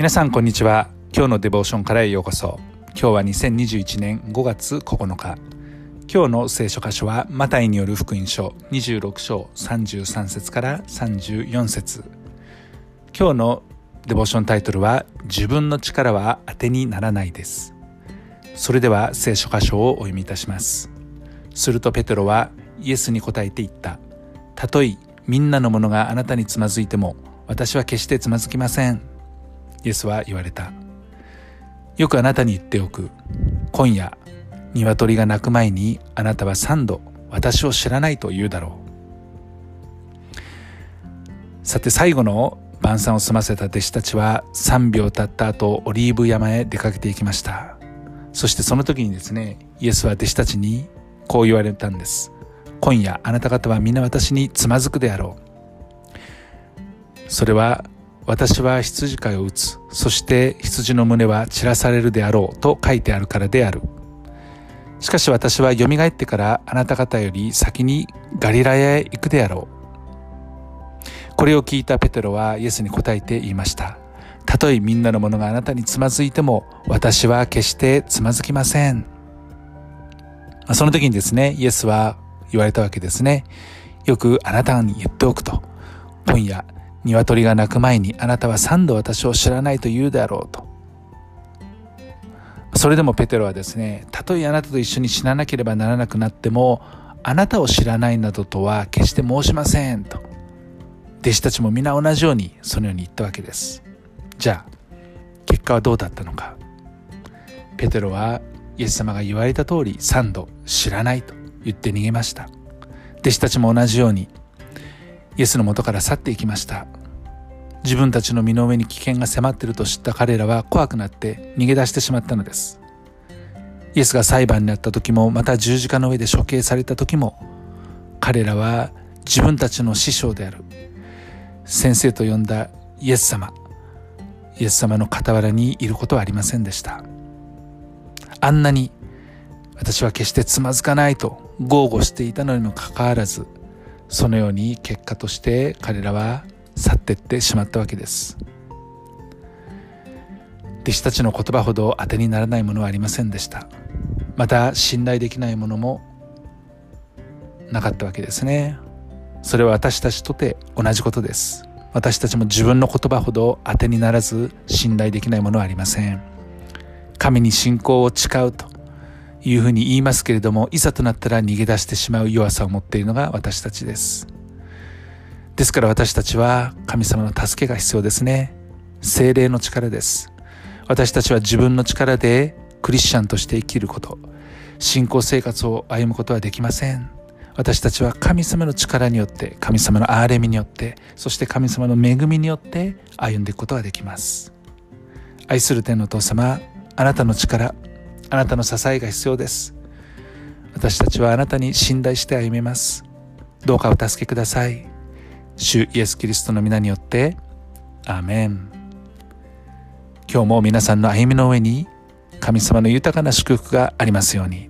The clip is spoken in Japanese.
皆さんこんにちは。今日のデボーションからへようこそ。今日は2021年5月9日今日の聖書箇所はマタイによる福音書26章33節から34節今日のデボーションタイトルは自分の力は当てにならないです。それでは聖書箇所をお読みいたします。するとペテロはイエスに答えて言った。たとえみんなのものがあなたにつまずいても私は決してつまずきません。イエスは言われた。よくあなたに言っておく。今夜、鶏が鳴く前にあなたは三度私を知らないと言うだろう。さて最後の晩餐を済ませた弟子たちは3秒経った後オリーブ山へ出かけていきました。そしてその時にですね、イエスは弟子たちにこう言われたんです。今夜あなた方は皆私につまずくであろう。それは私は羊飼いを打つ。そして羊の胸は散らされるであろうと書いてあるからである。しかし私は蘇ってからあなた方より先にガリラヤへ行くであろう。これを聞いたペテロはイエスに答えて言いました。たとえみんなのものがあなたにつまずいても私は決してつまずきません。その時にですね、イエスは言われたわけですね。よくあなたに言っておくと。今夜鶏が鳴く前にあなたは三度私を知らないと言うであろうと。それでもペテロはですね、たとえあなたと一緒に死ななければならなくなっても、あなたを知らないなどとは決して申しませんと。弟子たちも皆同じようにそのように言ったわけです。じゃあ、結果はどうだったのか。ペテロはイエス様が言われた通り三度知らないと言って逃げました。弟子たちも同じようにイエスの元から去っていきました。自分たちの身の上に危険が迫っていると知った彼らは怖くなって逃げ出してしまったのです。イエスが裁判になった時もまた十字架の上で処刑された時も彼らは自分たちの師匠である。先生と呼んだイエス様イエス様の傍らにいることはありませんでした。あんなに私は決してつまずかないと豪語していたのにもかかわらずそのように結果として彼らは去っていってしまったわけです。弟子たちの言葉ほど当てにならないものはありませんでした。また信頼できないものもなかったわけですね。それは私たちとて同じことです。私たちも自分の言葉ほど当てにならず信頼できないものはありません。神に信仰を誓うというふうに言いますけれども、いざとなったら逃げ出してしまう弱さを持っているのが私たちです。ですから私たちは神様の助けが必要ですね。精霊の力です。私たちは自分の力でクリスチャンとして生きること、信仰生活を歩むことはできません。私たちは神様の力によって、神様の憐れみによって、そして神様の恵みによって歩んでいくことができます。愛する天のお父様、あなたの力、あなたの支えが必要です。私たちはあなたに信頼して歩みます。どうかお助けください。主イエス・キリストの皆によって、アメン。今日も皆さんの歩みの上に神様の豊かな祝福がありますように。